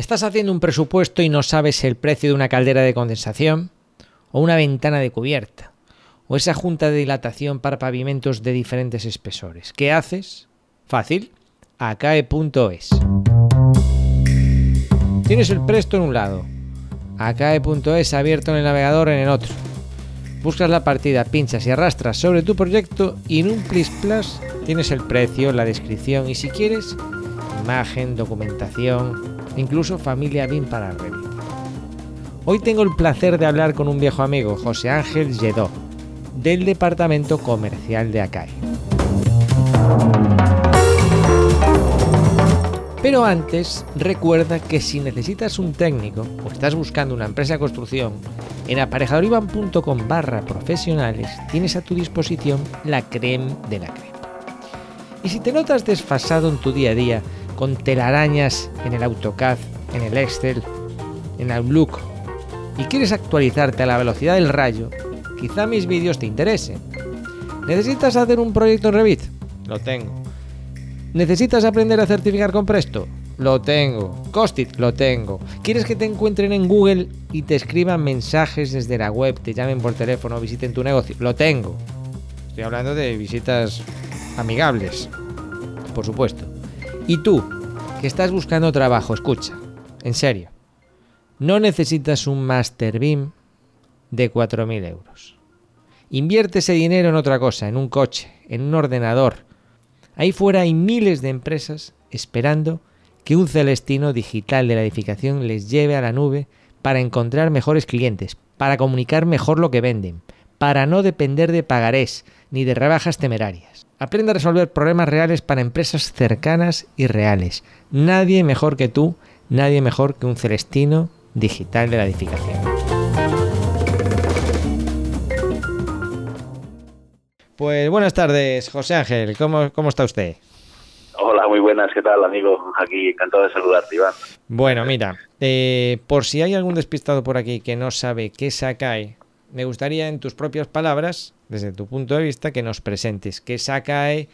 ¿Estás haciendo un presupuesto y no sabes el precio de una caldera de condensación? ¿O una ventana de cubierta? ¿O esa junta de dilatación para pavimentos de diferentes espesores? ¿Qué haces? Fácil. acae.es. Tienes el presto en un lado. acae.es abierto en el navegador en el otro. Buscas la partida, pinchas y arrastras sobre tu proyecto y en un Plis Plus tienes el precio, la descripción y si quieres, imagen, documentación, incluso familia BIM para Revit. Hoy tengo el placer de hablar con un viejo amigo, José Ángel Lledó, del departamento comercial de Acai. Pero antes, recuerda que si necesitas un técnico o estás buscando una empresa de construcción, en aparejadorivan.com barra profesionales tienes a tu disposición la creme de la creme. Y si te notas desfasado en tu día a día, con telarañas en el AutoCAD, en el Excel, en Outlook, y quieres actualizarte a la velocidad del rayo, quizá mis vídeos te interesen. ¿Necesitas hacer un proyecto en Revit? Lo tengo. ¿Necesitas aprender a certificar con Presto? Lo tengo. Costit, lo tengo. ¿Quieres que te encuentren en Google y te escriban mensajes desde la web, te llamen por teléfono, visiten tu negocio? Lo tengo. Estoy hablando de visitas amigables, por supuesto. Y tú, que estás buscando trabajo, escucha, en serio. No necesitas un Master BIM de 4.000 euros. Invierte ese dinero en otra cosa, en un coche, en un ordenador, Ahí fuera hay miles de empresas esperando que un celestino digital de la edificación les lleve a la nube para encontrar mejores clientes, para comunicar mejor lo que venden, para no depender de pagarés ni de rebajas temerarias. Aprende a resolver problemas reales para empresas cercanas y reales. Nadie mejor que tú, nadie mejor que un celestino digital de la edificación. Pues buenas tardes, José Ángel. ¿Cómo, cómo está usted? Hola, muy buenas. ¿Qué tal, amigo? Aquí encantado de saludarte, Iván. Bueno, mira, eh, por si hay algún despistado por aquí que no sabe qué es ACAE, me gustaría en tus propias palabras, desde tu punto de vista, que nos presentes qué es ACAE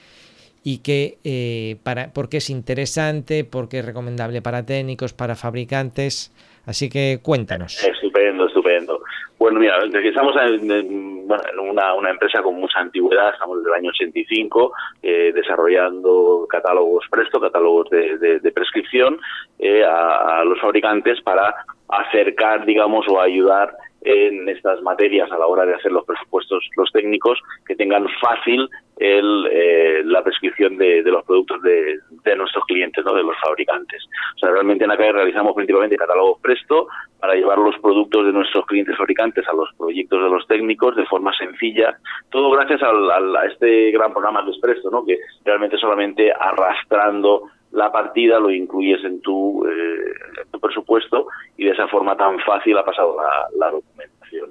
y qué, eh, para, por qué es interesante, por qué es recomendable para técnicos, para fabricantes. Así que cuéntanos. Estupendo, estupendo. Bueno, mira, estamos en, una, empresa con mucha antigüedad, estamos desde el año 85 eh, desarrollando catálogos Presto, catálogos de, prescripción eh, a, los fabricantes para acercar, digamos, o ayudar en estas materias a la hora de hacer los presupuestos los técnicos que tengan fácil el, eh, la prescripción de, los productos de, nuestros clientes, ¿no? de los fabricantes. O sea, realmente en ACAE realizamos principalmente catálogos Presto para llevar los productos de nuestros clientes fabricantes a los proyectos de los técnicos de forma sencilla, todo gracias al, a este gran programa de Presto, ¿no? que realmente solamente arrastrando la partida lo incluyes en tu, eh, tu presupuesto y de esa forma tan fácil ha pasado la, documentación.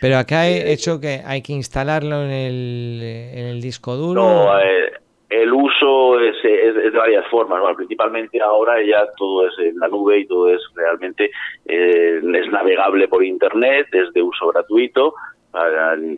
Pero acá he eh, hecho que hay que instalarlo en el, en el disco duro. No, eh, el uso es, de varias formas. principalmente ahora ya todo es en la nube y todo es realmente es navegable por internet, es de uso gratuito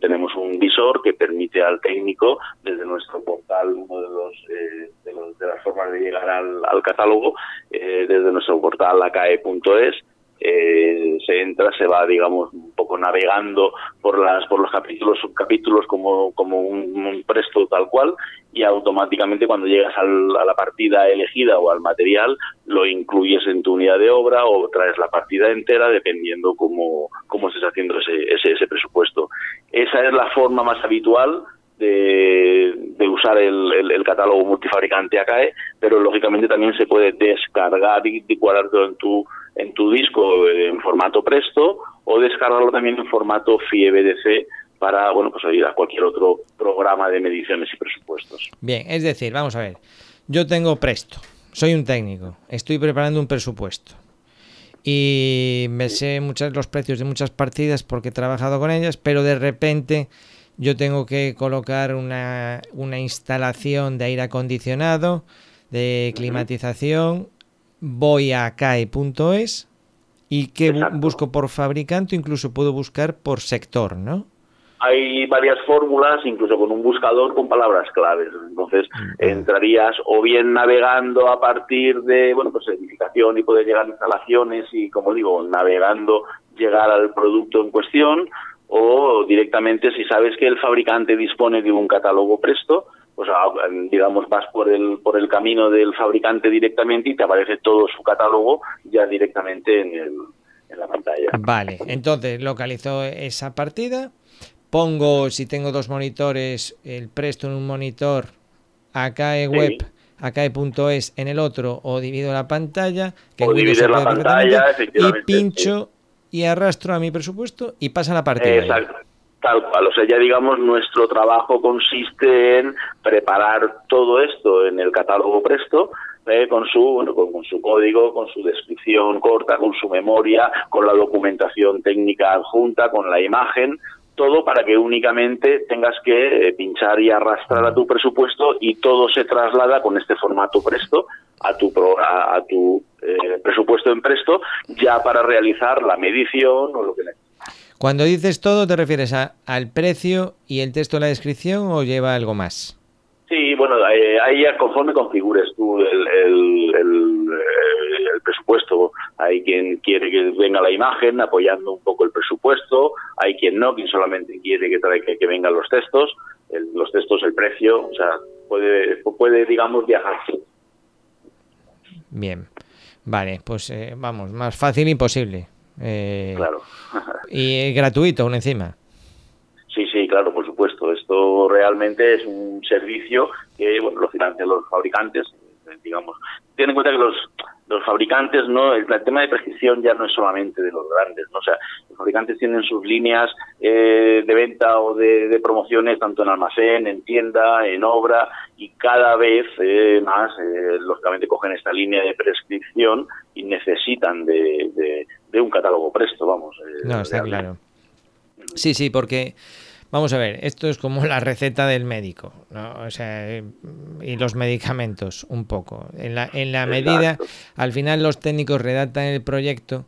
tenemos un visor que permite al técnico desde nuestro portal uno de los, eh, de, las formas de llegar al, catálogo eh, desde nuestro portal acae.es eh, se entra, se va, digamos, un poco navegando por las por los capítulos, subcapítulos como, como un, presto tal cual y automáticamente cuando llegas a la partida elegida o al material lo incluyes en tu unidad de obra o traes la partida entera dependiendo cómo, cómo estés haciendo ese, ese, ese presupuesto. Esa es la forma más habitual de, de usar el, el, catálogo multifabricante ACAE, pero lógicamente también se puede descargar y, guardarlo en tu, en tu disco en formato Presto o descargarlo también en formato FIEBDC para bueno pues ir a cualquier otro programa de mediciones y presupuestos. Bien, es decir, vamos a ver, yo tengo Presto, soy un técnico, estoy preparando un presupuesto y me sé muchos los precios de muchas partidas porque he trabajado con ellas, pero de repente yo tengo que colocar una, una instalación de aire acondicionado, de climatización, voy a CAE.es y que busco por fabricante, incluso puedo buscar por sector, ¿no? hay varias fórmulas, incluso con un buscador con palabras claves. Entonces, entrarías o bien navegando a partir de, bueno, pues edificación y poder llegar a instalaciones y, como digo, navegando llegar al producto en cuestión, o directamente si sabes que el fabricante dispone de un catálogo presto, pues ah, digamos vas por el por el camino del fabricante directamente y te aparece todo su catálogo ya directamente en, el, en la pantalla. Vale, entonces localizo esa partida, pongo si tengo dos monitores el presto en un monitor, acá web. es en el otro o divido la pantalla que o dividir la pantalla y pincho y arrastro a mi presupuesto y pasa la partida. Exacto. Tal cual, o sea, ya digamos, nuestro trabajo consiste en preparar todo esto en el catálogo Presto, eh, con su bueno, con, su código, con su descripción corta, con su memoria, con la documentación técnica adjunta, con la imagen, todo para que únicamente tengas que eh, pinchar y arrastrar a tu presupuesto y todo se traslada con este formato Presto a tu a, tu eh, presupuesto en Presto ya para realizar la medición o lo que necesites. Cuando dices todo, ¿te refieres a, al precio y el texto de la descripción o lleva algo más? Sí, bueno, eh, ahí conforme configures tú el, el, eh, el, presupuesto, hay quien quiere que venga la imagen apoyando un poco el presupuesto, hay quien no, quien solamente quiere que, trae, que, vengan los textos, los textos, el precio, o sea, puede, puede digamos, viajar. Bien, vale, pues eh, vamos, más fácil imposible. Eh, claro. y gratuito aún encima. Sí, sí, claro, por supuesto. Esto realmente es un servicio que bueno, lo financian los fabricantes, digamos. Ten en cuenta que los, los fabricantes, no el, tema de precisión ya no es solamente de los grandes, ¿no? O sea, los fabricantes tienen sus líneas eh, de venta o de, promociones tanto en almacén, en tienda, en obra y cada vez eh, más, eh, lógicamente, cogen esta línea de prescripción y necesitan de, de, un catálogo presto, vamos. Eh, no, está claro. Sí, sí, porque Vamos a ver, esto es como la receta del médico, ¿no? O sea, y los medicamentos, un poco. En la, en la medida, al final los técnicos redactan el proyecto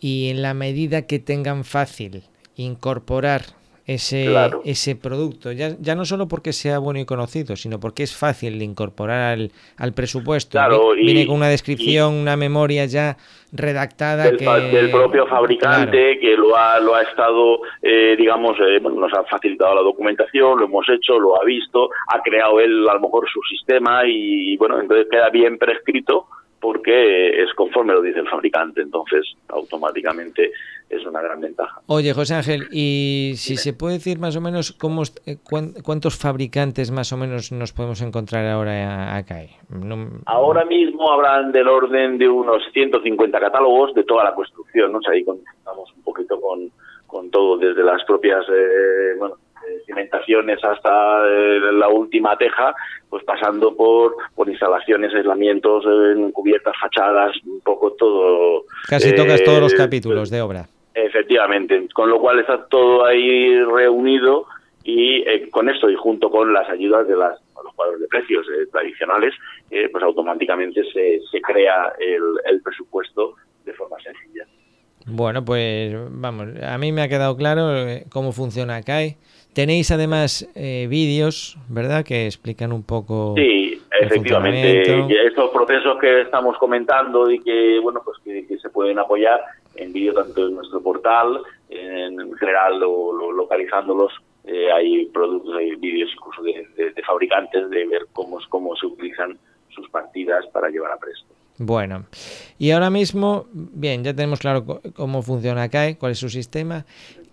y en la medida que tengan fácil incorporar ese, ese producto, ya, ya no solo porque sea bueno y conocido, sino porque es fácil de incorporar al, al presupuesto. Viene con una descripción, una memoria ya redactada del, que... del propio fabricante que lo ha, lo ha estado, eh, digamos, eh, nos ha facilitado la documentación, lo hemos hecho, lo ha visto, ha creado él a lo mejor su sistema y, bueno, entonces queda bien prescrito porque es conforme lo dice el fabricante, entonces automáticamente es una gran ventaja. Oye, José Ángel, y si se puede decir más o menos cómo, eh, cuántos fabricantes más o menos nos podemos encontrar ahora acá. Ahora mismo habrán del orden de unos 150 catálogos de toda la construcción, ¿no? O sea, ahí contamos un poquito con, con todo, desde las propias, eh, bueno, cimentaciones hasta eh, la última teja, pues pasando por, por instalaciones, aislamientos, en cubiertas, fachadas, un poco todo. Casi tocas todos los eh, capítulos de obra. Efectivamente, con lo cual está todo ahí reunido y eh, con esto y junto con las ayudas de las, los cuadros de precios tradicionales, pues automáticamente se, se crea el, el presupuesto de forma sencilla. Bueno, pues vamos, a mí me ha quedado claro cómo funciona CAI. Tenéis además eh, vídeos, ¿verdad?, que explican un poco. Sí, efectivamente. Estos procesos que estamos comentando y que, bueno, pues que, se pueden apoyar en vídeo tanto en nuestro portal, en general lo, localizándolos. Eh, hay productos, hay vídeos incluso de, fabricantes de ver cómo, cómo se utilizan sus partidas para llevar a presto. Bueno, y ahora mismo, bien, ya tenemos claro cómo funciona CAE, cuál es su sistema.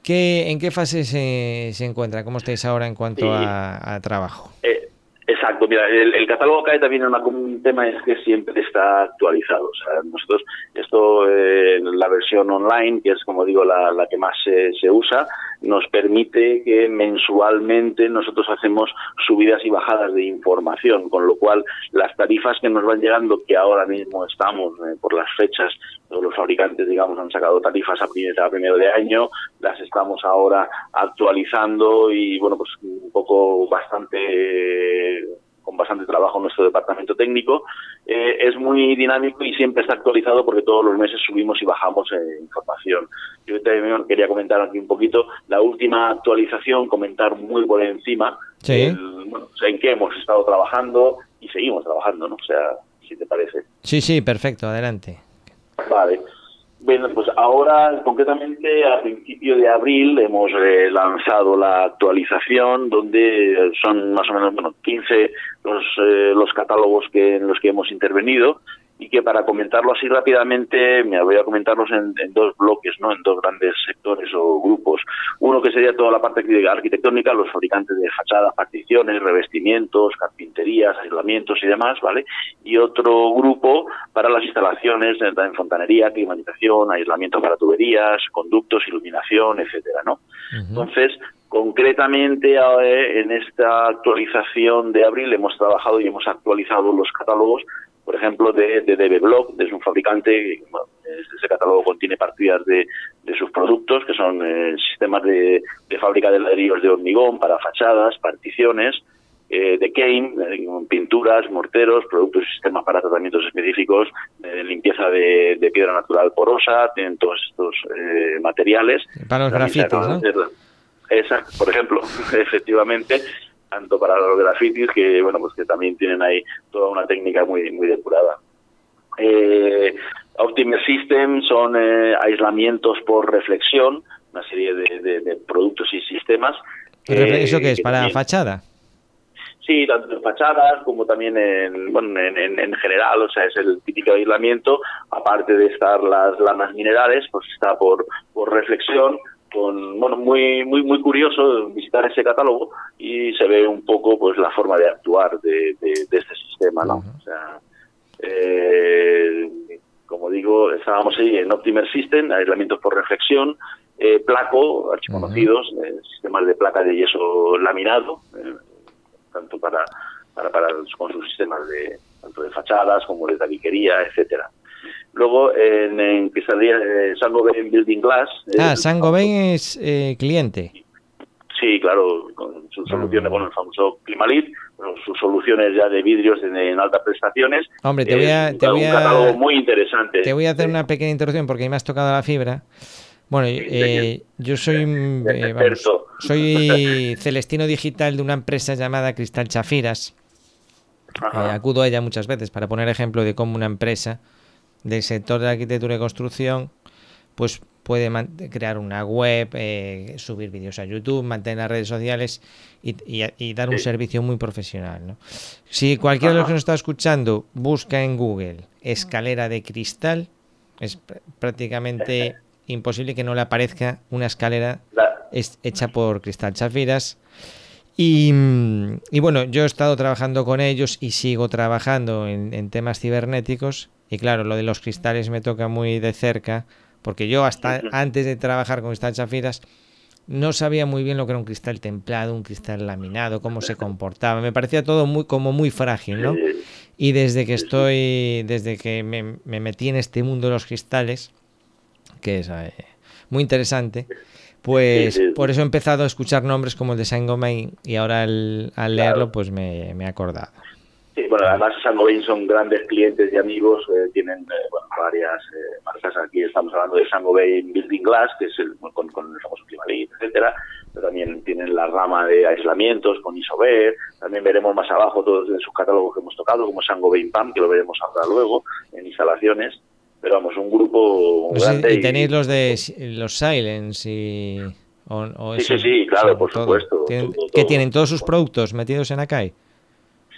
¿Qué, ¿En qué fase se, se encuentra? ¿Cómo estáis ahora en cuanto a, trabajo? Eh, exacto, mira, el, catálogo CAE también es un tema es que siempre está actualizado. O sea, nosotros, esto, eh, la versión online, que es como digo la, la que más se, se usa, nos permite que mensualmente nosotros hacemos subidas y bajadas de información, con lo cual las tarifas que nos van llegando, que ahora mismo estamos eh, por las fechas, los fabricantes, digamos, han sacado tarifas a primero, a primero de año, las estamos ahora actualizando y, bueno, pues un poco bastante con bastante trabajo nuestro departamento técnico. Eh, es muy dinámico y siempre está actualizado porque todos los meses subimos y bajamos información. Yo también quería comentar aquí un poquito la última actualización, comentar muy por encima en qué hemos estado trabajando y seguimos trabajando, ¿no? O sea, si te parece. Sí, sí, perfecto, adelante. Vale. Bueno, pues ahora, concretamente, a principio de abril hemos eh, lanzado la actualización donde son más o menos bueno, 15 los, eh, los catálogos que, en los que hemos intervenido y que para comentarlo así rápidamente me voy a comentarlos en, dos bloques, ¿no? en dos grandes sectores o grupos. Uno que sería toda la parte arquitectónica, los fabricantes de fachadas, particiones, revestimientos, carpinterías, aislamientos y demás, ¿vale? Y otro grupo para las instalaciones en fontanería, climatización, aislamiento para tuberías, conductos, iluminación, etcétera, ¿no? Entonces, concretamente eh, en esta actualización de abril hemos trabajado y hemos actualizado los catálogos por ejemplo, de, de es un fabricante, ese catálogo contiene partidas de, sus productos, que son eh, sistemas de, fábrica de ladrillos de hormigón para fachadas, particiones, eh, de Kane, eh, pinturas, morteros, productos y sistemas para tratamientos específicos, de limpieza de, piedra natural porosa, tienen todos estos materiales. Para los grafitos, ¿no? Exacto, por ejemplo, efectivamente tanto para los grafitis que bueno pues que también tienen ahí toda una técnica muy muy depurada eh, Optimer System son eh, aislamientos por reflexión una serie de, productos y sistemas ¿Eso qué es? ¿Para fachada? Sí, tanto en fachadas como también en, bueno, en, en, general, o sea, es el típico aislamiento, aparte de estar las lanas minerales, pues está por, por reflexión, con bueno muy muy muy curioso visitar ese catálogo y se ve un poco pues la forma de actuar de, de, este sistema no o sea eh, como digo estábamos ahí en Optimer System aislamientos por reflexión eh, placo archiconocidos eh, sistemas de placa de yeso laminado tanto para para, para con sus sistemas de tanto de fachadas como de tabiquería etcétera Luego en, en eh, Sangobain Building Glass. Eh, ah, Sangobain es eh, cliente. Sí, claro, con sus soluciones, bueno, el famoso Climalit, sus soluciones ya de vidrios en, altas prestaciones. Hombre, te voy a... Te voy a, un catálogo muy interesante. Te voy a hacer una pequeña introducción porque me has tocado la fibra. Bueno, eh, yo soy, eh, vamos, soy Celestino Digital de una empresa llamada Cristal Chafiras. acudo a ella muchas veces para poner ejemplo de cómo una empresa del sector de arquitectura y construcción, pues puede crear una web, eh, subir vídeos a YouTube, mantener las redes sociales y, dar un servicio muy profesional. ¿no? Si cualquiera de los que nos está escuchando busca en Google escalera de cristal, es prácticamente imposible que no le aparezca una escalera hecha por Cristal Chafiras. Y, bueno, yo he estado trabajando con ellos y sigo trabajando en temas cibernéticos y claro, lo de los cristales me toca muy de cerca, porque yo hasta antes de trabajar con cristal chafiras no sabía muy bien lo que era un cristal templado, un cristal laminado, cómo se comportaba. Me parecía todo muy como muy frágil, ¿no? Y desde que estoy, desde que me, metí en este mundo de los cristales, que es eh, muy interesante, pues por eso he empezado a escuchar nombres como el de Saint Gobain y ahora al, leerlo pues me, me he acordado. Sí, bueno, además Sangobain son grandes clientes y amigos, eh, tienen eh, bueno, varias eh, marcas. Aquí estamos hablando de Sangobain Building Glass, que es el, con, con el famoso Climalit, etcétera. Pero también tienen la rama de aislamientos con Isover. También veremos más abajo todos en sus catálogos que hemos tocado, como Sangobain PAM, que lo veremos ahora luego en instalaciones. Pero vamos, un grupo grande. Y, tenéis los de los Silence y. sí, sí, sí, claro, por supuesto. ¿Qué tienen todos sus productos metidos en Akai?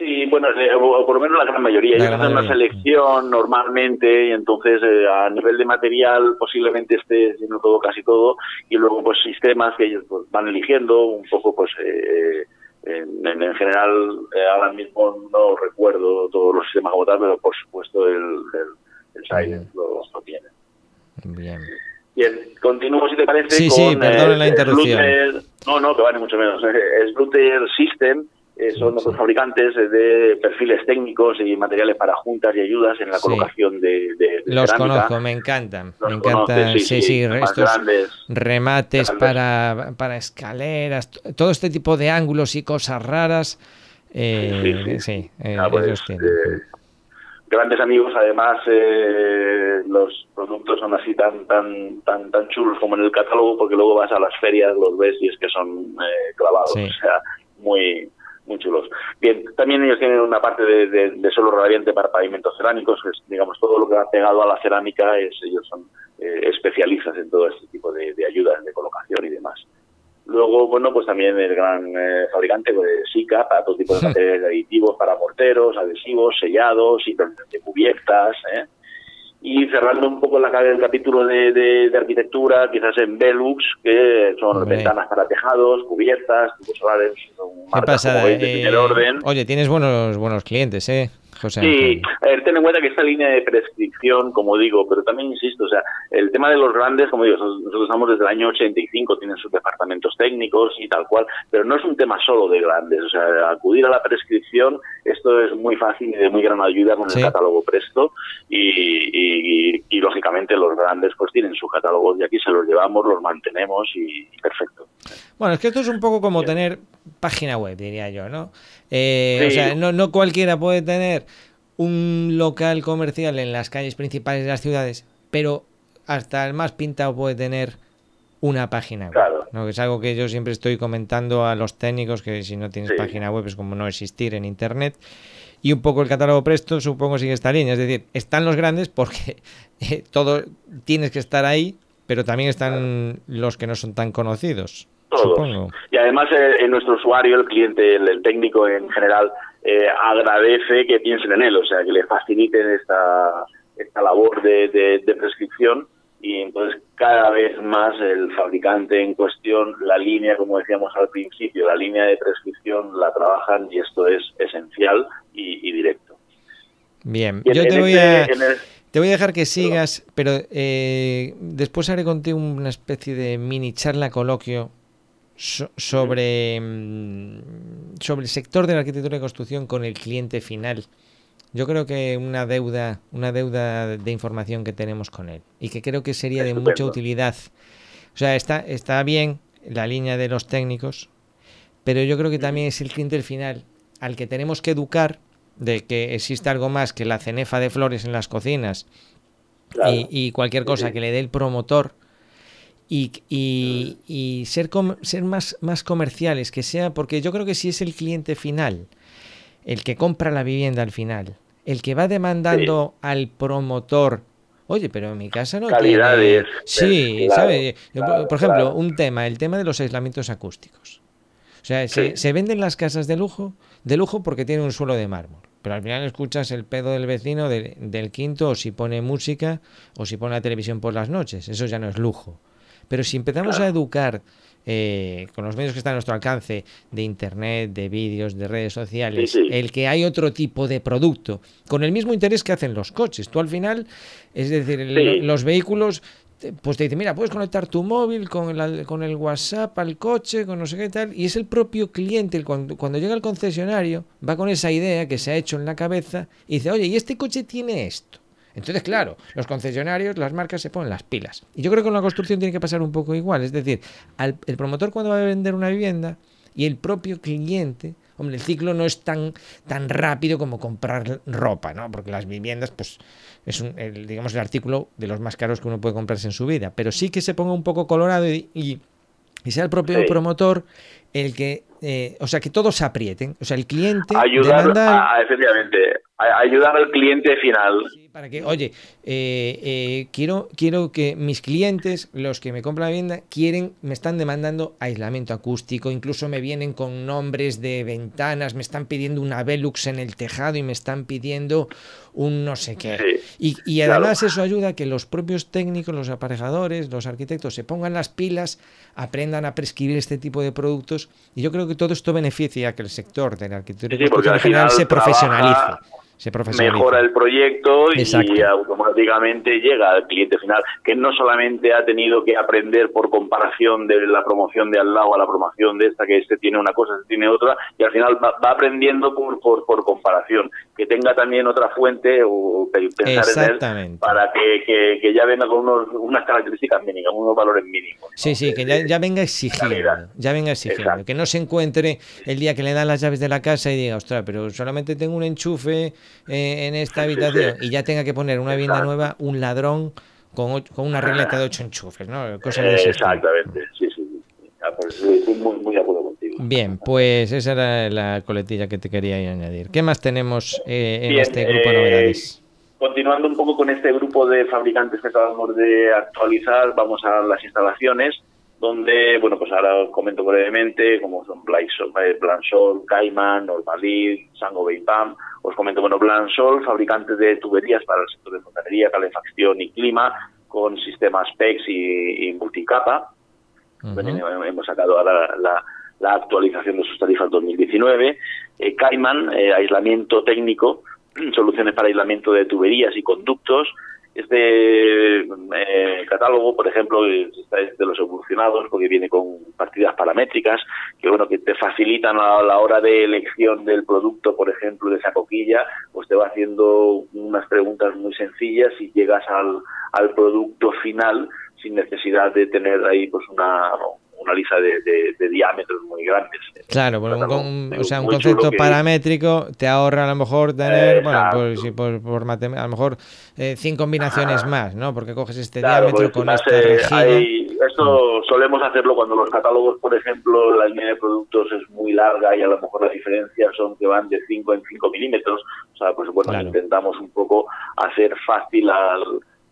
Sí, bueno, eh, o por lo menos la gran mayoría. Ellos hacen una selección normalmente y entonces eh, a nivel de material posiblemente esté siendo todo, casi todo, y luego pues sistemas que ellos pues, van eligiendo un poco pues... Eh, en, en, general, ahora mismo no recuerdo todos los sistemas como tal, pero por supuesto el, el, el Silence lo, tiene. Bien. Bien, continúo si te parece sí, con... Sí, perdón la interrupción. no, no, que vale mucho menos. Es Bluetooth System, eh, son los fabricantes de perfiles técnicos y materiales para juntas y ayudas en la colocación de, Los conozco, me encantan. me encantan, sí, sí, remates para, para escaleras, todo este tipo de ángulos y cosas raras. Eh, sí, eh, ah, pues, ellos tienen. Eh, grandes amigos, además los productos son así tan tan tan tan chulos como en el catálogo, porque luego vas a las ferias, los ves y es que son clavados, o sea, muy muy chulos. Bien, también ellos tienen una parte de, de, suelo radiante para pavimentos cerámicos, es, digamos, todo lo que va pegado a la cerámica, es, ellos son eh, especialistas en todo este tipo de, ayudas de colocación y demás. Luego, bueno, pues también el gran eh, fabricante de pues, SICA para todo tipo de materiales aditivos para morteros, adhesivos, sellados, y de cubiertas, ¿eh? Y cerrando un poco la el capítulo de, de, arquitectura, quizás en Velux, que son ventanas para tejados, cubiertas, tubos solares, ¿Qué pasa? Eh, orden. Oye, tienes buenos buenos clientes, ¿eh? Sí, a ver, ten en cuenta que esta línea de prescripción, como digo, pero también insisto, o sea, el tema de los grandes, como digo, nosotros estamos desde el año 85, tienen sus departamentos técnicos y tal cual, pero no es un tema solo de grandes, o sea, acudir a la prescripción, esto es muy fácil y de muy gran ayuda con el catálogo Presto y, y, lógicamente los grandes pues tienen su catálogo y aquí se los llevamos, los mantenemos y perfecto. Bueno, es que esto es un poco como tener página web, diría yo, ¿no? Eh, o sea, no, no cualquiera puede tener un local comercial en las calles principales de las ciudades, pero hasta el más pintado puede tener una página web. Claro. ¿no? Que es algo que yo siempre estoy comentando a los técnicos, que si no tienes página web es como no existir en Internet. Y un poco el catálogo Presto supongo sigue esta línea. Es decir, están los grandes porque eh, todo tienes que estar ahí, pero también están los que no son tan conocidos. Y además eh, nuestro usuario, el cliente, el, técnico en general, eh, agradece que piensen en él, o sea, que le faciliten esta, esta labor de, prescripción y entonces cada vez más el fabricante en cuestión, la línea, como decíamos al principio, la línea de prescripción la trabajan y esto es esencial y, directo. Bien, yo te voy, a, este, te voy a dejar que sigas, pero eh, después haré contigo una especie de mini charla coloquio sobre, mm, sobre el sector de la arquitectura y construcción con el cliente final. Yo creo que una deuda, una deuda de información que tenemos con él y que creo que sería de mucha utilidad. O sea, está, está bien la línea de los técnicos, pero yo creo que también es el cliente final al que tenemos que educar de que existe algo más que la cenefa de flores en las cocinas y, cualquier cosa que le dé el promotor y, y, ser, ser más, más comerciales, que sea, porque yo creo que si es el cliente final, el que compra la vivienda al final, el que va demandando al promotor, oye, pero en mi casa no Calidades. Sí, ¿sabe? por ejemplo, un tema, el tema de los aislamientos acústicos. O sea, se, se, venden las casas de lujo, de lujo porque tiene un suelo de mármol. Pero al final escuchas el pedo del vecino del quinto o si pone música o si pone la televisión por las noches. Eso ya no es lujo. Pero si empezamos a educar eh, con los medios que están a nuestro alcance, de internet, de vídeos, de redes sociales, el que hay otro tipo de producto, con el mismo interés que hacen los coches. Tú al final, es decir, los vehículos, pues te dicen, mira, puedes conectar tu móvil con el, con el WhatsApp al coche, con no sé qué tal, y es el propio cliente, cuando, cuando llega al concesionario, va con esa idea que se ha hecho en la cabeza y dice, oye, ¿y este coche tiene esto? Entonces, claro, los concesionarios, las marcas se ponen las pilas. Y yo creo que con la construcción tiene que pasar un poco igual. Es decir, el promotor cuando va a vender una vivienda y el propio cliente, hombre, el ciclo no es tan, tan rápido como comprar ropa, ¿no? Porque las viviendas, pues, es un, el, digamos el artículo de los más caros que uno puede comprarse en su vida. Pero sí que se ponga un poco colorado y, y, sea el propio promotor el que, eh, o sea, que todos aprieten. O sea, el cliente. Ayudar, a, efectivamente, ayudar al cliente final. para que, oye, eh, eh, quiero, quiero que mis clientes, los que me compran la vivienda, quieren, me están demandando aislamiento acústico, incluso me vienen con nombres de ventanas, me están pidiendo una Velux en el tejado y me están pidiendo un no sé qué. y, además eso ayuda a que los propios técnicos, los aparejadores, los arquitectos se pongan las pilas, aprendan a prescribir este tipo de productos y yo creo que todo esto beneficia a que el sector de la arquitectura y general se profesionalice mejora el proyecto y automáticamente llega al cliente final, que no solamente ha tenido que aprender por comparación de la promoción de al lado a la promoción de esta, que este tiene una cosa, este tiene otra, y al final va, aprendiendo por, por, comparación, que tenga también otra fuente o pensar en él para que, que, ya venga con unos, unas características mínimas, unos valores mínimos. Sí, sí, que ya, venga exigido, ya venga exigido, que no se encuentre el día que le dan las llaves de la casa y diga, ostras, pero solamente tengo un enchufe eh, en esta habitación y ya tenga que poner una vivienda nueva, un ladrón con, con una regleta de ocho enchufes, ¿no? Cosas de Exactamente, sí, sí. Pues, estoy muy, muy de acuerdo contigo. Bien, pues esa era la coletilla que te quería añadir. ¿Qué más tenemos eh, en este grupo de novedades? Eh, continuando un poco con este grupo de fabricantes que acabamos de actualizar, vamos a las instalaciones donde, bueno, pues ahora os comento brevemente, como son Blansol, Cayman, Normalit, Sango Pam. Os comento, bueno, Blansol, fabricante de tuberías para el sector de fontanería, calefacción y clima, con sistemas PEX y, multicapa. Hemos sacado ahora la, actualización de sus tarifas 2019. Eh, Cayman, eh, aislamiento técnico, soluciones para aislamiento de tuberías y conductos, este eh, catálogo, por ejemplo, es de los evolucionados porque viene con partidas paramétricas que bueno que te facilitan a la hora de elección del producto, por ejemplo, de esa coquilla, pues te va haciendo unas preguntas muy sencillas y llegas al, al producto final sin necesidad de tener ahí pues una una lista de, diámetros muy grandes. Claro, un, o sea, un concepto paramétrico te ahorra a lo mejor tener, bueno, pues, si por, por a lo mejor eh, cinco combinaciones más, ¿no? Porque coges este diámetro con esta regida. esto solemos hacerlo cuando los catálogos, por ejemplo, la línea de productos es muy larga y a lo mejor las diferencias son que van de 5 en 5 milímetros. O sea, pues bueno, intentamos un poco hacer fácil al,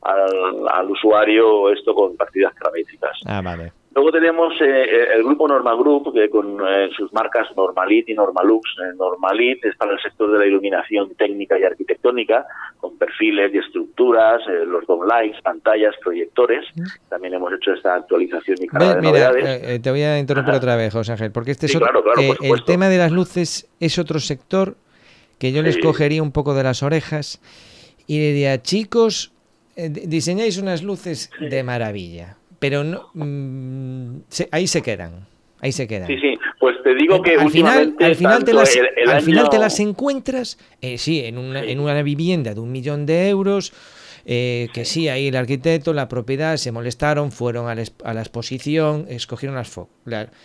al, al, usuario esto con partidas paramétricas. Ah, vale. Luego tenemos eh, eh, el grupo Norma Group, que con eh, sus marcas Normalit y Normalux. Normalit es para el sector de la iluminación técnica y arquitectónica, con perfiles y estructuras, los downlights, pantallas, proyectores. También hemos hecho esta actualización y de mira, te voy a interrumpir otra vez, José Ángel, porque este es otro, el tema de las luces es otro sector que yo les cogería un poco de las orejas y diría, chicos, diseñáis unas luces de maravilla pero no, mm, ahí se quedan. Ahí se quedan. Sí, sí, pues te digo que al final, al final, te las, al final te las encuentras, eh, sí, en una, en una vivienda de un millón de euros, eh, que sí, ahí el arquitecto, la propiedad, se molestaron, fueron a la, exposición, escogieron las focos.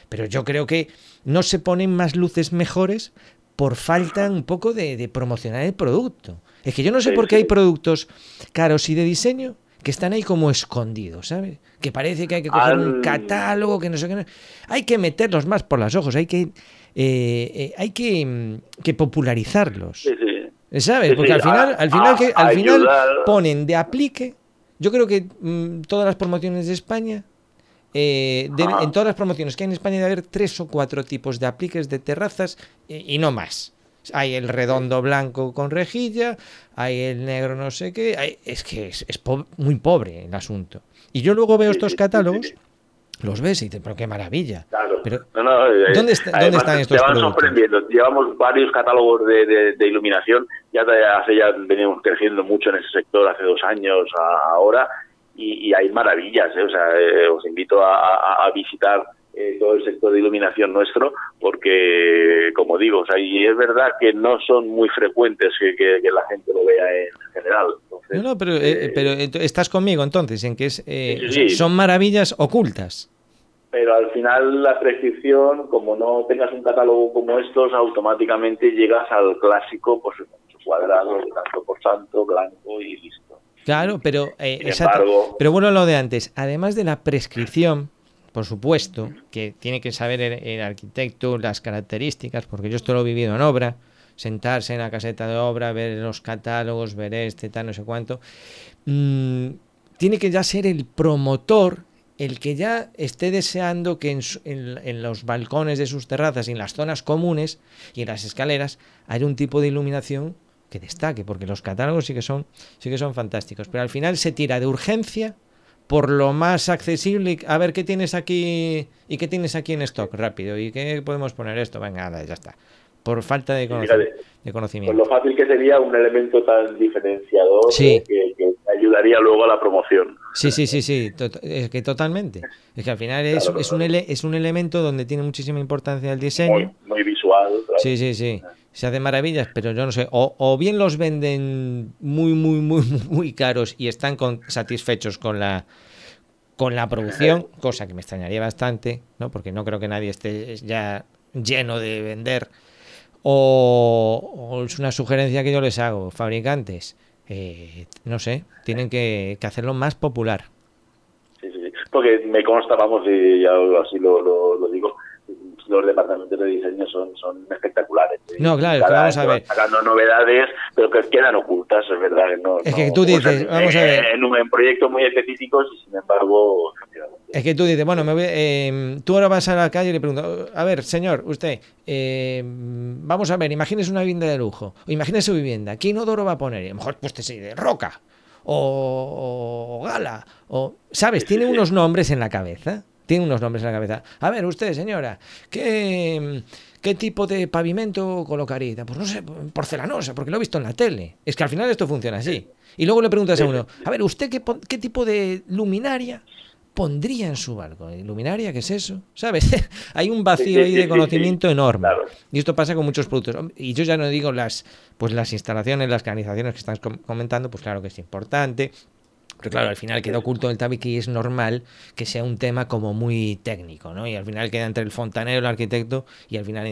Pero yo creo que no se ponen más luces mejores por falta un poco de, de promocionar el producto. Es que yo no sé por qué hay productos caros y de diseño que están ahí como escondidos, ¿sabes? Que parece que hay que coger un catálogo, que no sé qué. Hay que meterlos más por los ojos, hay que, eh, eh, hay que, mm, que popularizarlos. ¿Sabes? Porque al final, al final, que, al final ponen de aplique. Yo creo que mm, todas las promociones de España eh, en todas las promociones que hay en España debe haber tres o cuatro tipos de apliques de terrazas y no más. Hay el redondo blanco con rejilla, hay el negro no sé qué. es que es, muy pobre el asunto. Y yo luego veo estos catálogos los ves y dices, pero qué maravilla. Pero, eh, ¿dónde, están estos te van sorprendiendo. Llevamos varios catálogos de, iluminación, ya hace ya venimos creciendo mucho en ese sector, hace dos años ahora, y, hay maravillas. ¿eh? O sea, eh, os invito a visitar eh, todo el sector de iluminación nuestro, porque, como digo, o y es verdad que no son muy frecuentes que, la gente lo vea en general. no, no, pero, eh, eh, pero estás conmigo entonces, en que es, son maravillas ocultas. Pero al final la prescripción, como no tengas un catálogo como estos, automáticamente llegas al clásico, pues cuadrado, tanto por santo, blanco y listo. Claro, pero, pero bueno, lo de antes, además de la prescripción, por supuesto, que tiene que saber el, arquitecto las características, porque yo esto lo he vivido en obra, sentarse en la caseta de obra, ver los catálogos, ver este, tal, no sé cuánto. Mm, tiene que ya ser el promotor el que ya esté deseando que en, los balcones de sus terrazas y en las zonas comunes y en las escaleras haya un tipo de iluminación que destaque, porque los catálogos sí que son, sí que son fantásticos. Pero al final se tira de urgencia por lo más accesible. A ver, ¿qué tienes aquí y qué tienes aquí en stock? Rápido. ¿Y qué podemos poner esto? Venga, ya está. por falta de, conocimiento. Con lo fácil que sería un elemento tan diferenciador que, ayudaría luego a la promoción. Sí, sí, sí, sí, es que totalmente. Es que al final es, es, un es un elemento donde tiene muchísima importancia el diseño. Muy, visual. Sí, sí, sí. Se hace maravillas, pero yo no sé. O, o, bien los venden muy, muy, muy, muy caros y están con, satisfechos con la con la producción, cosa que me extrañaría bastante, ¿no? Porque no creo que nadie esté ya lleno de vender. O, es una sugerencia que yo les hago, fabricantes, eh, no sé, tienen que, hacerlo más popular. Sí, sí, porque me consta, vamos, y ya así lo, lo digo, los departamentos de diseño son, son espectaculares. No, claro, vamos a ver. Sacando novedades, pero que quedan ocultas, es verdad. No, es que tú dices, vamos a ver. En, en, proyectos muy específicos y sin embargo. Es que tú dices, bueno, me voy, eh, tú ahora vas a la calle y le preguntas, a ver, señor, usted, eh, vamos a ver, imagínese una vivienda de lujo, o imagínese su vivienda, ¿qué inodoro va a poner? a lo mejor, pues te de roca, o, gala, o, ¿sabes? Tiene unos nombres en la cabeza tiene unos nombres en la cabeza. A ver, usted, señora, ¿qué, qué tipo de pavimento colocaría? Pues no sé, porcelanosa, porque lo he visto en la tele. Es que al final esto funciona así. Y luego le preguntas a uno, a ver, ¿usted qué, qué tipo de luminaria pondría en su balcón? ¿Luminaria? ¿Qué es eso? ¿Sabes? Hay un vacío ahí de conocimiento enorme. Y esto pasa con muchos productos. Y yo ya no digo las, pues las instalaciones, las canalizaciones que estás comentando, pues claro que es importante pero claro, al final queda oculto el tabique y es normal que sea un tema como muy técnico, ¿no? Y al final queda entre el fontanero, el arquitecto, y al final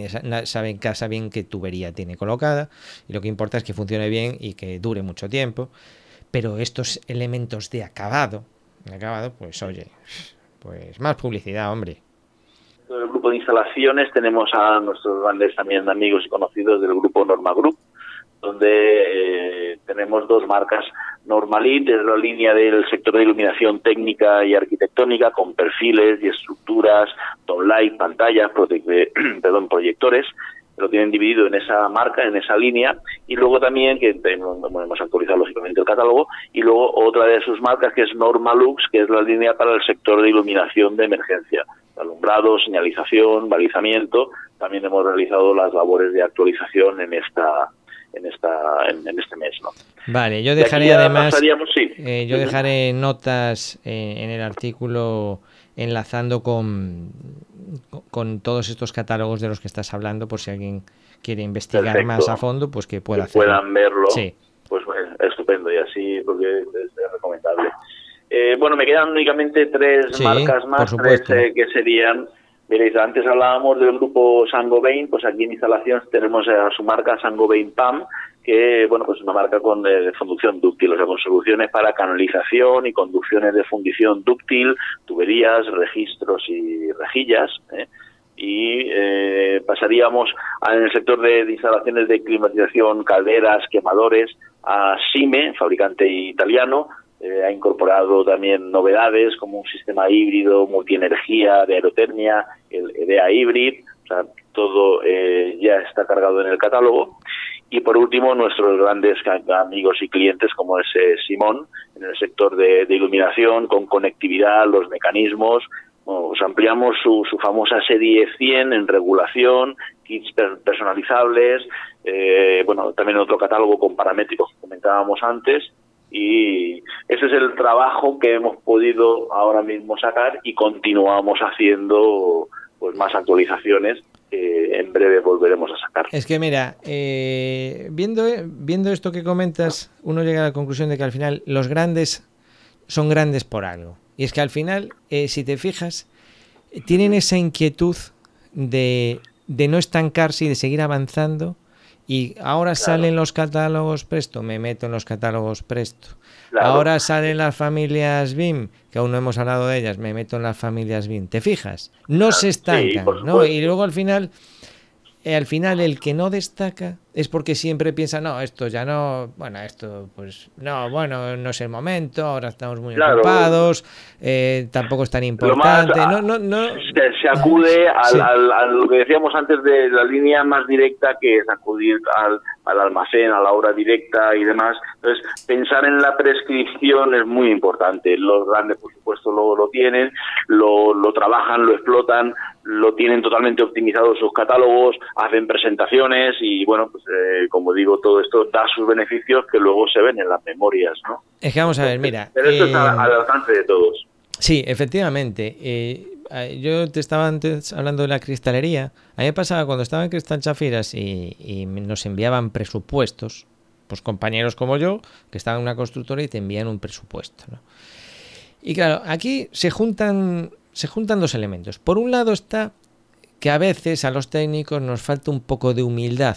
sabe en casa bien qué tubería tiene colocada, y lo que importa es que funcione bien y que dure mucho tiempo. Pero estos elementos de acabado, de acabado, pues oye, pues más publicidad, hombre. En el grupo de instalaciones tenemos a nuestros grandes amigos y conocidos del grupo Norma Group, donde eh, tenemos dos marcas Normalit, es la línea del sector de iluminación técnica y arquitectónica con perfiles y estructuras, light, pantallas, perdón, proyectores, lo tienen dividido en esa marca, en esa línea, y luego también, que hemos actualizado lógicamente el catálogo, y luego otra de sus marcas que es Normalux, que es la línea para el sector de iluminación de emergencia, alumbrado, señalización, balizamiento, también hemos realizado las labores de actualización en esta en esta en, este mes no vale yo dejaré además eh, yo dejaré notas eh, en el artículo enlazando con con todos estos catálogos de los que estás hablando por si alguien quiere investigar más a fondo pues que pueda que puedan verlo sí. pues estupendo y así porque es, recomendable. Eh, bueno me quedan únicamente tres marcas más tres que serían Veréis, antes hablábamos del grupo Sangobain, pues aquí en instalaciones tenemos a su marca Sangobain PAM, que bueno, pues una marca con eh, de fundición dúctil, o sea, con soluciones para canalización y conducciones de fundición dúctil, tuberías, registros y rejillas. ¿eh? Y eh, pasaríamos en el sector de, instalaciones de climatización, calderas, quemadores, a Sime, fabricante italiano, eh, ha incorporado también novedades como un sistema híbrido, multienergía, de aerotermia, el EDEA Hybrid, o sea, todo eh, ya está cargado en el catálogo. Y por último, nuestros grandes amigos y clientes como es eh, Simón, en el sector de, iluminación, con conectividad, los mecanismos. Os ampliamos su, su, famosa serie 100 en regulación, kits personalizables, bueno, también otro catálogo con paramétricos que comentábamos antes, y ese es el trabajo que hemos podido ahora mismo sacar y continuamos haciendo pues más actualizaciones que en breve volveremos a sacar. Es que mira, eh, viendo, viendo esto que comentas, uno llega a la conclusión de que al final los grandes son grandes por algo. Y es que al final, eh, si te fijas, tienen esa inquietud de, de no estancarse y de seguir avanzando y ahora salen los catálogos Presto, me meto en los catálogos Presto. Ahora salen las familias BIM, que aún no hemos hablado de ellas, me meto en las familias BIM. ¿Te fijas? No se estancan, ¿no? Y luego al final eh, al final el que no destaca es porque siempre piensa, no, esto ya no, bueno, esto pues no, bueno, no es el momento, ahora estamos muy ocupados, eh, tampoco es tan importante. no, no, no. Se, acude a lo que decíamos antes de la línea más directa, que es acudir al, al almacén, a la hora directa y demás. Entonces, pensar en la prescripción es muy importante. Los grandes, por supuesto, lo, lo tienen, lo, lo trabajan, lo explotan, lo tienen totalmente optimizado sus catálogos, hacen presentaciones y bueno, pues eh, como digo, todo esto da sus beneficios que luego se ven en las memorias, ¿no? Es que vamos a ver, mira. Pero esto está eh, al alcance de todos. Sí, efectivamente. Eh, yo te estaba antes hablando de la cristalería. A mí me pasaba cuando estaba en Cristal Chafiras y, y nos enviaban presupuestos, pues compañeros como yo, que estaban en una constructora y te envían un presupuesto, ¿no? Y claro, aquí se juntan se juntan dos elementos. Por un lado está que a veces a los técnicos nos falta un poco de humildad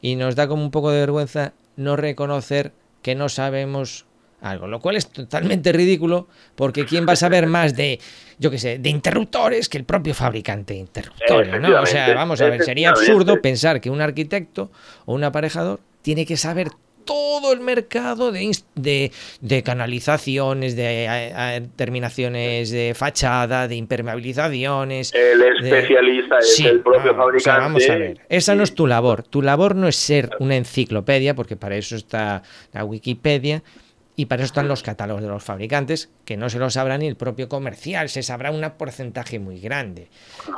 y nos da como un poco de vergüenza no reconocer que no sabemos algo, lo cual es totalmente ridículo porque quién va a saber más de, yo qué sé, de interruptores que el propio fabricante de interruptores, ¿no? O sea, vamos a ver, sería absurdo pensar que un arquitecto o un aparejador tiene que saber todo el mercado de, de, canalizaciones, de terminaciones de fachada, de impermeabilizaciones. El especialista es el propio fabricante. vamos a ver, esa no es tu labor. Tu labor no es ser una enciclopedia, porque para eso está la Wikipedia. Y para eso están los catálogos de los fabricantes, que no se los sabrá ni el propio comercial, se sabrá un porcentaje muy grande.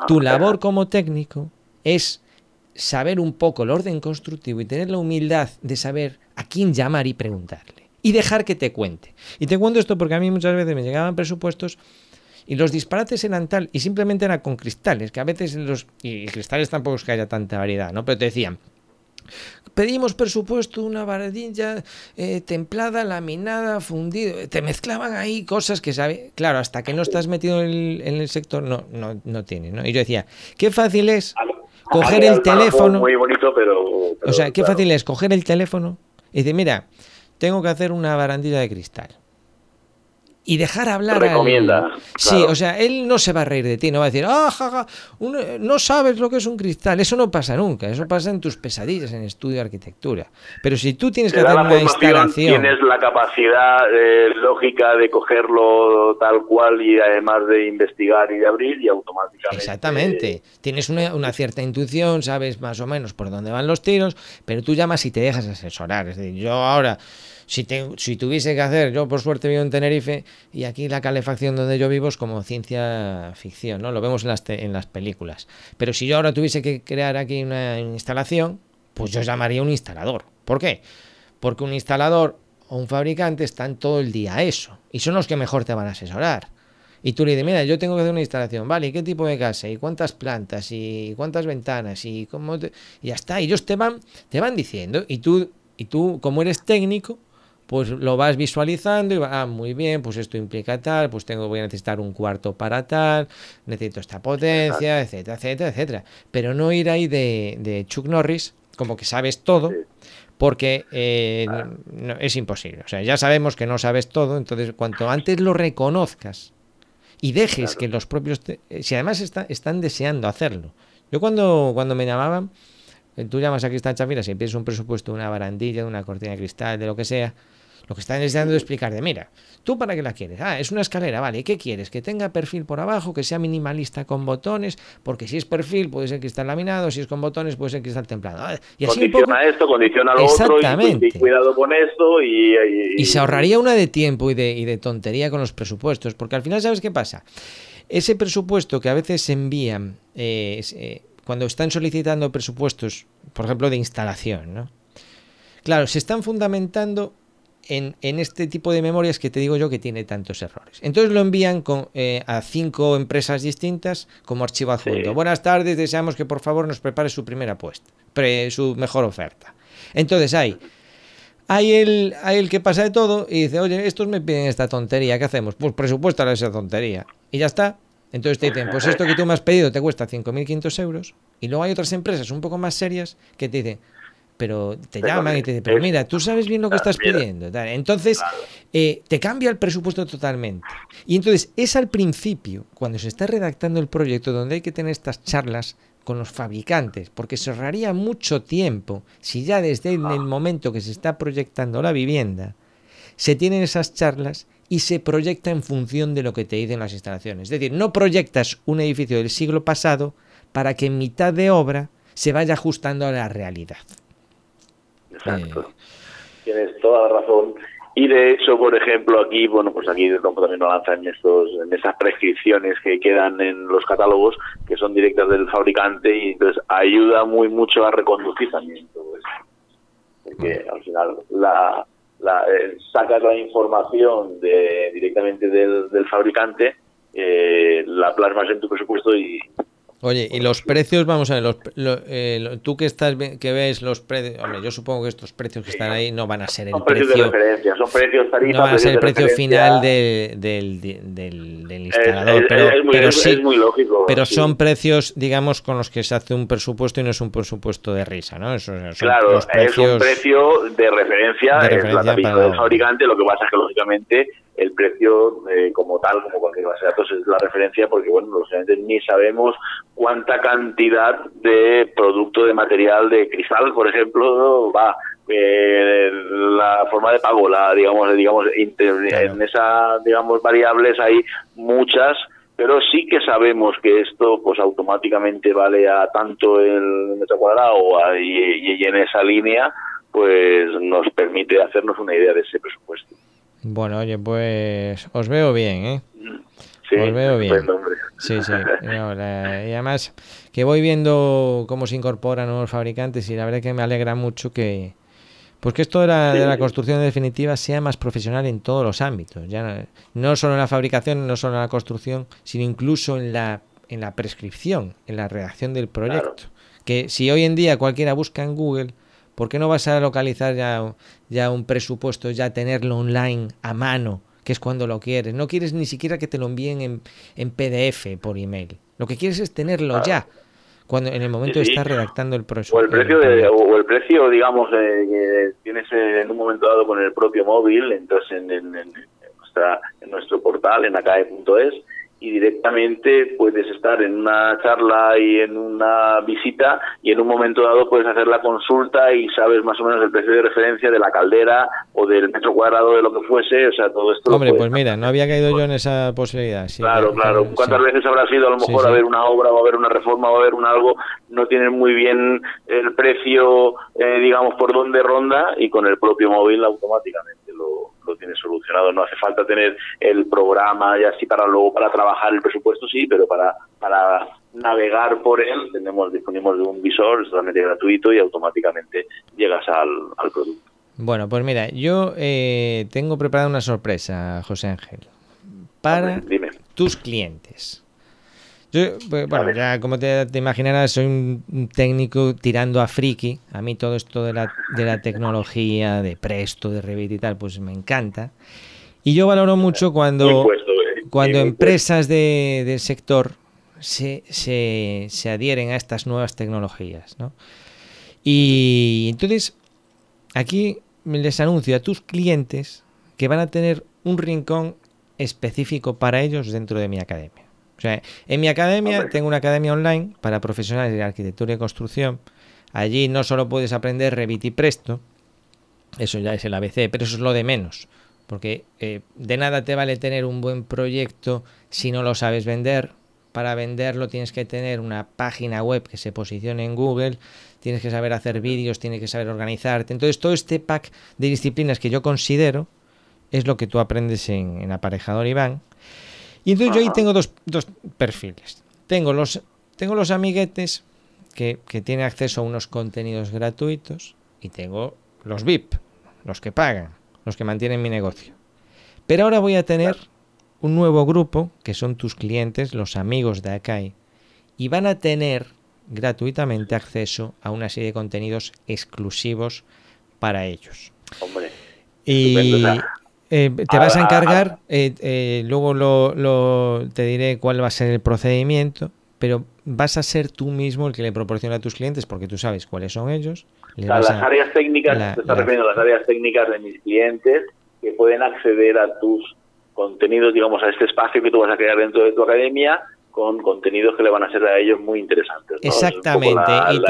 Tu labor como técnico es saber un poco el orden constructivo y tener la humildad de saber a quién llamar y preguntarle. Y dejar que te cuente. Y te cuento esto porque a mí muchas veces me llegaban presupuestos y los disparates eran tal, y simplemente eran con cristales, que a veces los... Y cristales tampoco es que haya tanta variedad, ¿no? Pero te decían, pedimos presupuesto una varadilla eh, templada, laminada, fundido. Te mezclaban ahí cosas que sabe. Claro, hasta que no estás metido en el, sector, no, no, no tienes. ¿no? Y yo decía, qué fácil es coger el teléfono. Muy bonito, pero, o sea, qué fácil es coger el teléfono y decir, mira, tengo que hacer una barandilla de cristal y dejar hablar recomienda sí o sea él no se va a reír de ti no va a decir ah ja, no sabes lo que es un cristal eso no pasa nunca eso pasa en tus pesadillas en estudio de arquitectura. Pero si tú tienes que hacer una instalación tienes la capacidad eh, lógica de cogerlo tal cual y además de investigar y de abrir y automáticamente exactamente. Tienes una, una cierta intuición sabes más o menos por dónde van los tiros pero tú llamas y te dejas asesorar. Es decir yo ahora si, tuviese que hacer, yo por suerte vivo en Tenerife y aquí la calefacción donde yo vivo es como ciencia ficción, ¿no? Lo vemos en las, en las películas. Pero si yo ahora tuviese que crear aquí una instalación, pues yo llamaría un instalador. ¿Por qué? Porque un instalador o un fabricante están todo el día a eso y son los que mejor te van a asesorar. Y tú le dices, mira, yo tengo que hacer una instalación, ¿vale? ¿Y qué tipo de casa? ¿Y cuántas plantas? ¿Y cuántas ventanas? ¿Y cómo y ya está. Y ellos te van, te van diciendo. Y tú, y tú, como eres técnico, pues lo vas visualizando y va, ah, muy bien, pues esto implica tal, pues tengo, voy a necesitar un cuarto para tal, necesito esta potencia, etcétera, etcétera, etcétera. Pero no ir ahí de, de Chuck Norris, como que sabes todo, porque eh, no, es imposible. O sea, ya sabemos que no sabes todo, entonces cuanto antes lo reconozcas y dejes que los propios, eh, si además está, están deseando hacerlo. Yo cuando, cuando me llamaban, eh, tú llamas a Cristal Chafira, si empiezas un presupuesto de una barandilla, de una cortina de cristal, de lo que sea, lo que están es explicar de, mira, ¿tú para qué la quieres? Ah, es una escalera, vale. ¿Y qué quieres? Que tenga perfil por abajo, que sea minimalista con botones, porque si es perfil puede ser cristal laminado, si es con botones puede ser cristal templado. Ah, y así condiciona esto, condiciona lo otro, y, cuidado con esto. Y, y, se ahorraría una de tiempo y de, y de tontería con los presupuestos, porque al final, ¿sabes qué pasa? Ese presupuesto que a veces se envían eh, eh, cuando están solicitando presupuestos, por ejemplo, de instalación, ¿no? Claro, se están fundamentando en, este tipo de memorias que te digo yo que tiene tantos errores. Entonces lo envían con, eh, a cinco empresas distintas como archivo adjunto. Buenas tardes, deseamos que por favor nos prepare su primera apuesta, su mejor oferta. Entonces hay, hay, el, hay el que pasa de todo y dice, oye, estos me piden esta tontería, ¿qué hacemos? Pues presupuesto a esa tontería. Y ya está. Entonces te dicen, pues esto que tú me has pedido te cuesta 5.500 euros. Y luego hay otras empresas un poco más serias que te dicen, pero te llaman y te dicen, pero mira, tú sabes bien lo que estás pidiendo. Entonces, eh, te cambia el presupuesto totalmente. Y entonces es al principio, cuando se está redactando el proyecto, donde hay que tener estas charlas con los fabricantes, porque se ahorraría mucho tiempo si ya desde el ah. momento que se está proyectando la vivienda, se tienen esas charlas y se proyecta en función de lo que te dicen las instalaciones. Es decir, no proyectas un edificio del siglo pasado para que en mitad de obra se vaya ajustando a la realidad. Exacto. Tienes toda la razón. Y de hecho, por ejemplo, aquí, bueno, pues aquí también lo lanza en, estos, en esas prescripciones que quedan en los catálogos, que son directas del fabricante, y entonces ayuda muy mucho a reconducir también todo eso. Porque al final la, la, eh, sacas la información de, directamente del, del fabricante, eh, la plasmas en tu presupuesto y, Oye, y los precios, vamos a ver, los, eh, tú que estás que ves los precios, hombre, yo supongo que estos precios que están ahí no van a ser el precio, de referencia, son precios tarifas, no van a ser el precio final del, del, del, instalador, pero, es muy, pero sí, es muy lógico, pero son precios, digamos, con los que se hace un presupuesto y no es un presupuesto de risa, ¿no? Eso, son claro, los precios es un precio de referencia, de referencia es la del fabricante, lo que pasa es que lógicamente el precio eh, como tal, como cualquier base de datos, es la referencia porque, bueno, lógicamente ni sabemos cuánta cantidad de producto de material de cristal, por ejemplo, va. Eh, la forma de pago, la digamos, digamos en esa digamos variables hay muchas, pero sí que sabemos que esto pues automáticamente vale a tanto el metro cuadrado y, y en esa línea pues nos permite hacernos una idea de ese presupuesto. Bueno, oye, pues os veo bien, ¿eh? Sí, os veo bien. Sí, sí. y además que voy viendo cómo se incorporan nuevos fabricantes y la verdad que me alegra mucho que pues que esto de la, de la construcción definitiva sea más profesional en todos los ámbitos. Ya no, solo en la fabricación, no solo en la construcción, sino incluso en la, en la prescripción, en la redacción del proyecto. Que si hoy en día cualquiera busca en Google ¿Por qué no vas a localizar ya, ya un presupuesto, ya tenerlo online a mano, que es cuando lo quieres? No quieres ni siquiera que te lo envíen en, en PDF por email. Lo que quieres es tenerlo ya cuando en el momento de estar redactando el presupuesto. O el precio, de, o el precio digamos, eh, que tienes en un momento dado con el propio móvil, entonces en, en, en, nuestra, en nuestro portal, en acae.es, y directamente puedes estar en una charla y en una visita y en un momento dado puedes hacer la consulta y sabes más o menos el precio de referencia de la caldera o del metro cuadrado de lo que fuese, o sea, todo esto. Hombre, pues mira, no había caído yo en esa posibilidad. claro, claro. ¿Cuántas veces habrás ido a lo mejor a ver una obra o a ver una reforma o a ver un algo? No tienes muy bien el precio, eh, digamos, por dónde ronda y con el propio móvil automáticamente tienes solucionado. No hace falta tener el programa y así para luego para trabajar el presupuesto, sí, pero para, para navegar por él tenemos disponemos de un visor totalmente gratuito y automáticamente llegas al, al producto. Bueno, pues mira, yo eh, tengo preparada una sorpresa, José Ángel, para tus clientes. Yo, pues, bueno, ya como te, imaginarás, soy un técnico tirando a friki. A mí todo esto de la, de la tecnología, de Presto, de Revit y tal, pues me encanta. Y yo valoro mucho cuando, eh. cuando empresas de, del sector se, se, se, adhieren a estas nuevas tecnologías. ¿no? Y entonces, aquí les anuncio a tus clientes que van a tener un rincón específico para ellos dentro de mi academia. O sea, en mi academia tengo una academia online para profesionales de arquitectura y construcción. Allí no solo puedes aprender Revit y Presto, eso ya es el ABC, pero eso es lo de menos. Porque eh, de nada te vale tener un buen proyecto si no lo sabes vender. Para venderlo tienes que tener una página web que se posicione en Google, tienes que saber hacer vídeos, tienes que saber organizarte. Entonces todo este pack de disciplinas que yo considero es lo que tú aprendes en, en Aparejador Iván y entonces yo ahí tengo dos, perfiles. Tengo los, tengo los amiguetes que, tienen acceso a unos contenidos gratuitos y tengo los VIP, los que pagan, los que mantienen mi negocio. Pero ahora voy a tener un nuevo grupo, que son tus clientes, los amigos de Akai, y van a tener gratuitamente acceso a una serie de contenidos exclusivos para ellos. Hombre, y, eh, te vas a encargar, eh, eh, luego lo, te diré cuál va a ser el procedimiento, pero vas a ser tú mismo el que le proporciona a tus clientes porque tú sabes cuáles son ellos. las áreas técnicas, te estás refiriendo a las áreas técnicas de mis clientes que pueden acceder a tus contenidos, digamos, a este espacio que tú vas a crear dentro de tu academia con contenidos que le van a ser a ellos muy interesantes. Exactamente. y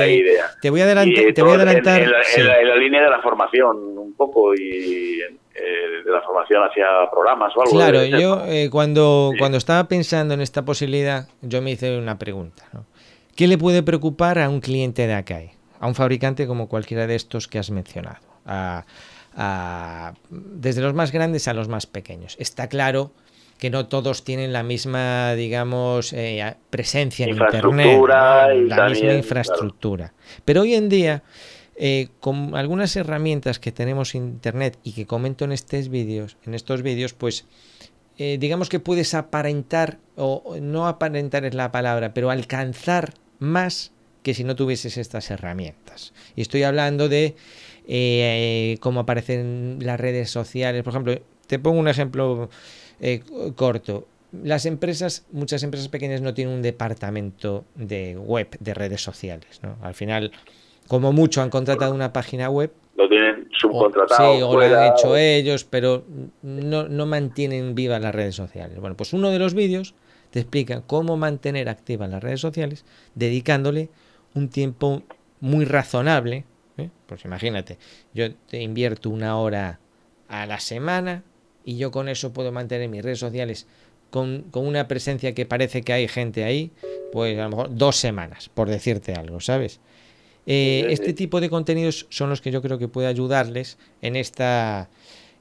te, voy a adelantar. te voy a adelantar en, la, línea de la formación, un poco, y eh, de la formación hacia programas o algo. Claro, yo eh, cuando, cuando estaba pensando en esta posibilidad, yo me hice una pregunta. ¿Qué le puede preocupar a un cliente de Akai? A un fabricante como cualquiera de estos que has mencionado. A, desde los más grandes a los más pequeños. Está claro que no todos tienen la misma, digamos, eh, presencia en Internet, la misma infraestructura. Pero hoy en día, eh, con algunas herramientas que tenemos en Internet y que comento en estos vídeos, en estos vídeos, pues eh, digamos que puedes aparentar, o no aparentar es la palabra, pero alcanzar más que si no tuvieses estas herramientas. Y estoy hablando de cómo aparecen las redes sociales. Por ejemplo, te pongo un ejemplo eh, corto. Las empresas, muchas empresas pequeñas no tienen un departamento de web, de redes sociales. ¿no? Al final, como mucho han contratado una página web. Lo tienen subcontratado. sí, o lo han hecho ellos, pero no, no mantienen vivas las redes sociales. Bueno, pues uno de los vídeos te explica cómo mantener activas las redes sociales dedicándole un tiempo muy razonable. ¿eh? Pues imagínate, yo te invierto una hora a la semana y yo con eso puedo mantener mis redes sociales con, una presencia que parece que hay gente ahí, pues a lo mejor dos semanas, por decirte algo, ¿sabes? Eh, este tipo de contenidos son los que yo creo que puede ayudarles en esta,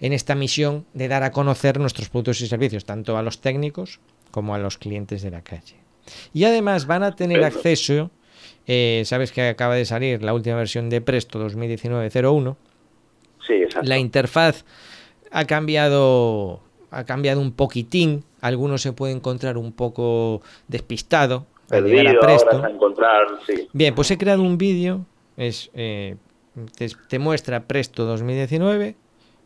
en esta misión de dar a conocer nuestros productos y servicios, tanto a los técnicos como a los clientes de la calle. Y además van a tener acceso, eh, sabes que acaba de salir la última versión de Presto 2019-01, sí, la interfaz ha cambiado, ha cambiado un poquitín. Algunos se puede encontrar un poco despistado. Perdido, Presto. encontrar, Bien, pues he creado un vídeo. Es, eh, te, muestra Presto 2019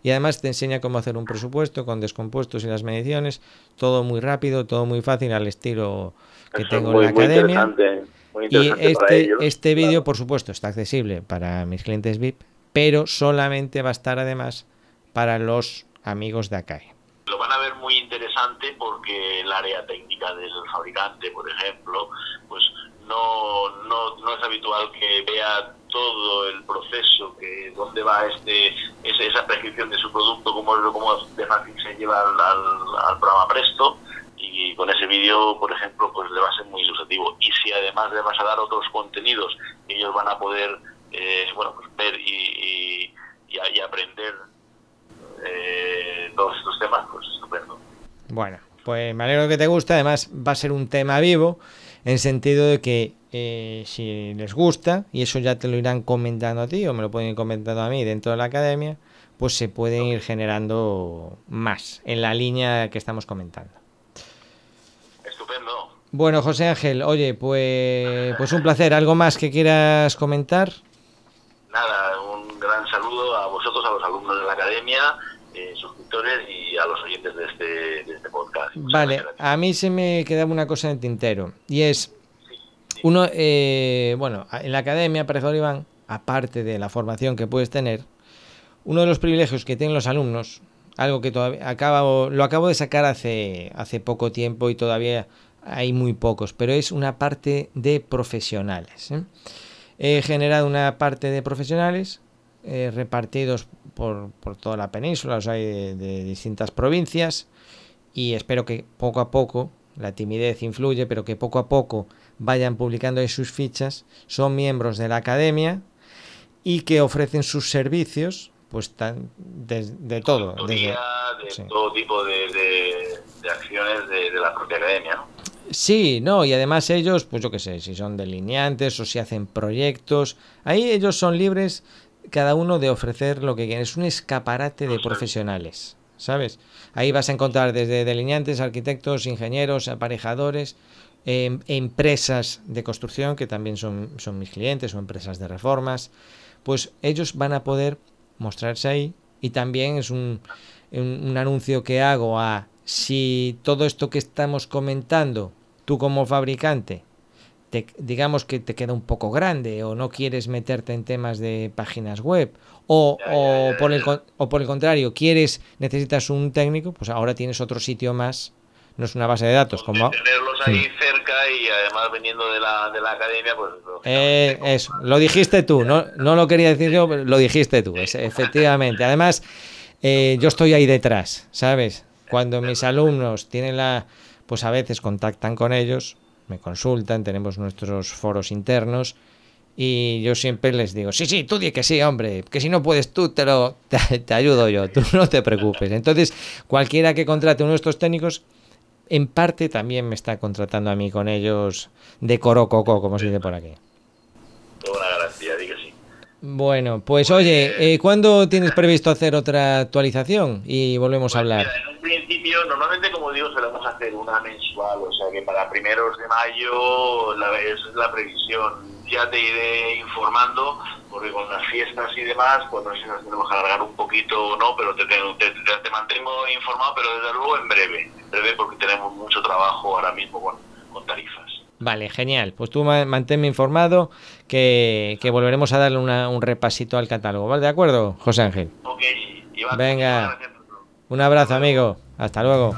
y además te enseña cómo hacer un presupuesto con descompuestos y las mediciones. Todo muy rápido, todo muy fácil al estilo que tengo en la academia. y este, este vídeo, por supuesto, está accesible para mis clientes VIP, pero solamente va a estar además para los amigos de acá. Van a ver muy interesante porque el área técnica del fabricante, por ejemplo, pues no, no, no es habitual que vea todo el proceso, que dónde va este esa prescripción de su producto, cómo, cómo de fácil se lleva al, programa Presto y con ese vídeo, por ejemplo, pues le va a ser muy ilustrativo. Y si además le vas a dar otros contenidos, ellos van a poder eh, bueno, pues ver y, y aprender eh, todos estos temas, pues estupendo. Bueno, pues me alegro que te guste. Además, va a ser un tema vivo en sentido de que eh, si les gusta, y eso ya te lo irán comentando a ti o me lo pueden ir comentando a mí dentro de la academia, pues se pueden ir generando más en la línea que estamos comentando. Estupendo. Bueno, José Ángel, oye, pues, pues un placer. ¿Algo más que quieras comentar? Nada, un gran saludo a vosotros, a los alumnos de la academia eh, suscriptores y a los oyentes de este, este podcast. Vale, a mí se me quedaba una cosa en el tintero y es, uno, eh, bueno, en la academia, Parejo Iván, aparte de la formación que puedes tener, uno de los privilegios que tienen los alumnos, algo que todavía acabo, lo acabo de sacar hace, hace poco tiempo y todavía hay muy pocos, pero es una parte de profesionales. ¿eh? He generado una parte de profesionales eh, repartidos por, por, toda la península, los hay de, distintas provincias y espero que poco a poco, la timidez influye, pero que poco a poco vayan publicando sus fichas, son miembros de la academia y que ofrecen sus servicios pues tan, de, todo. de todo tipo de, acciones de, la propia academia. Sí, no, y además ellos, pues yo qué sé, si son delineantes o si hacen proyectos, ahí ellos son libres cada uno de ofrecer lo que quieren. Es un escaparate de profesionales, ¿sabes? Ahí vas a encontrar desde delineantes, arquitectos, ingenieros, aparejadores, em, empresas de construcción, que también son, son mis clientes, o empresas de reformas. Pues ellos van a poder mostrarse ahí y también es un, un anuncio que hago a si todo esto que estamos comentando, tú como fabricante, digamos que te queda un poco grande o no quieres meterte en temas de páginas web o, o, por el, o por el contrario quieres necesitas un técnico pues ahora tienes otro sitio más no es una base de datos como tenerlos ahí cerca y además viniendo de la, de la academia pues eh, eso lo dijiste tú no no lo quería decir yo lo dijiste tú efectivamente. Además eh, yo estoy ahí detrás sabes cuando mis alumnos tienen la pues a veces contactan con ellos me consultan, tenemos nuestros foros internos Y yo siempre les digo, sí, sí, tú di que sí, hombre, que si no puedes tú, te, lo, te, ayudo yo, tú no te preocupes. Entonces, cualquiera que contrate uno de estos técnicos, en parte también me está contratando a mí con ellos de coro coco, como se dice por aquí. Toda una garantía, di que sí. Bueno, pues oye, eh, ¿cuándo tienes previsto hacer otra actualización? Y volvemos a Pues hablar. mira, en un principio, normalmente, como digo, solemos hacer una mensual, o sea que para primeros de mayo la, es la previsión. Ya te iré informando, porque con las fiestas y demás, pues no sé si nos tenemos que alargar un poquito o no, pero te, te, te- te mantengo informado, pero desde luego en breve, en breve porque tenemos mucho trabajo ahora mismo con, con tarifas. Vale, genial. Pues tú ma- manténme informado que, que volveremos a darle una- un repasito al catálogo. ¿Vale? ¿De acuerdo, José Ángel? Ok, Iván, Venga. Un abrazo, amigo. Hasta luego.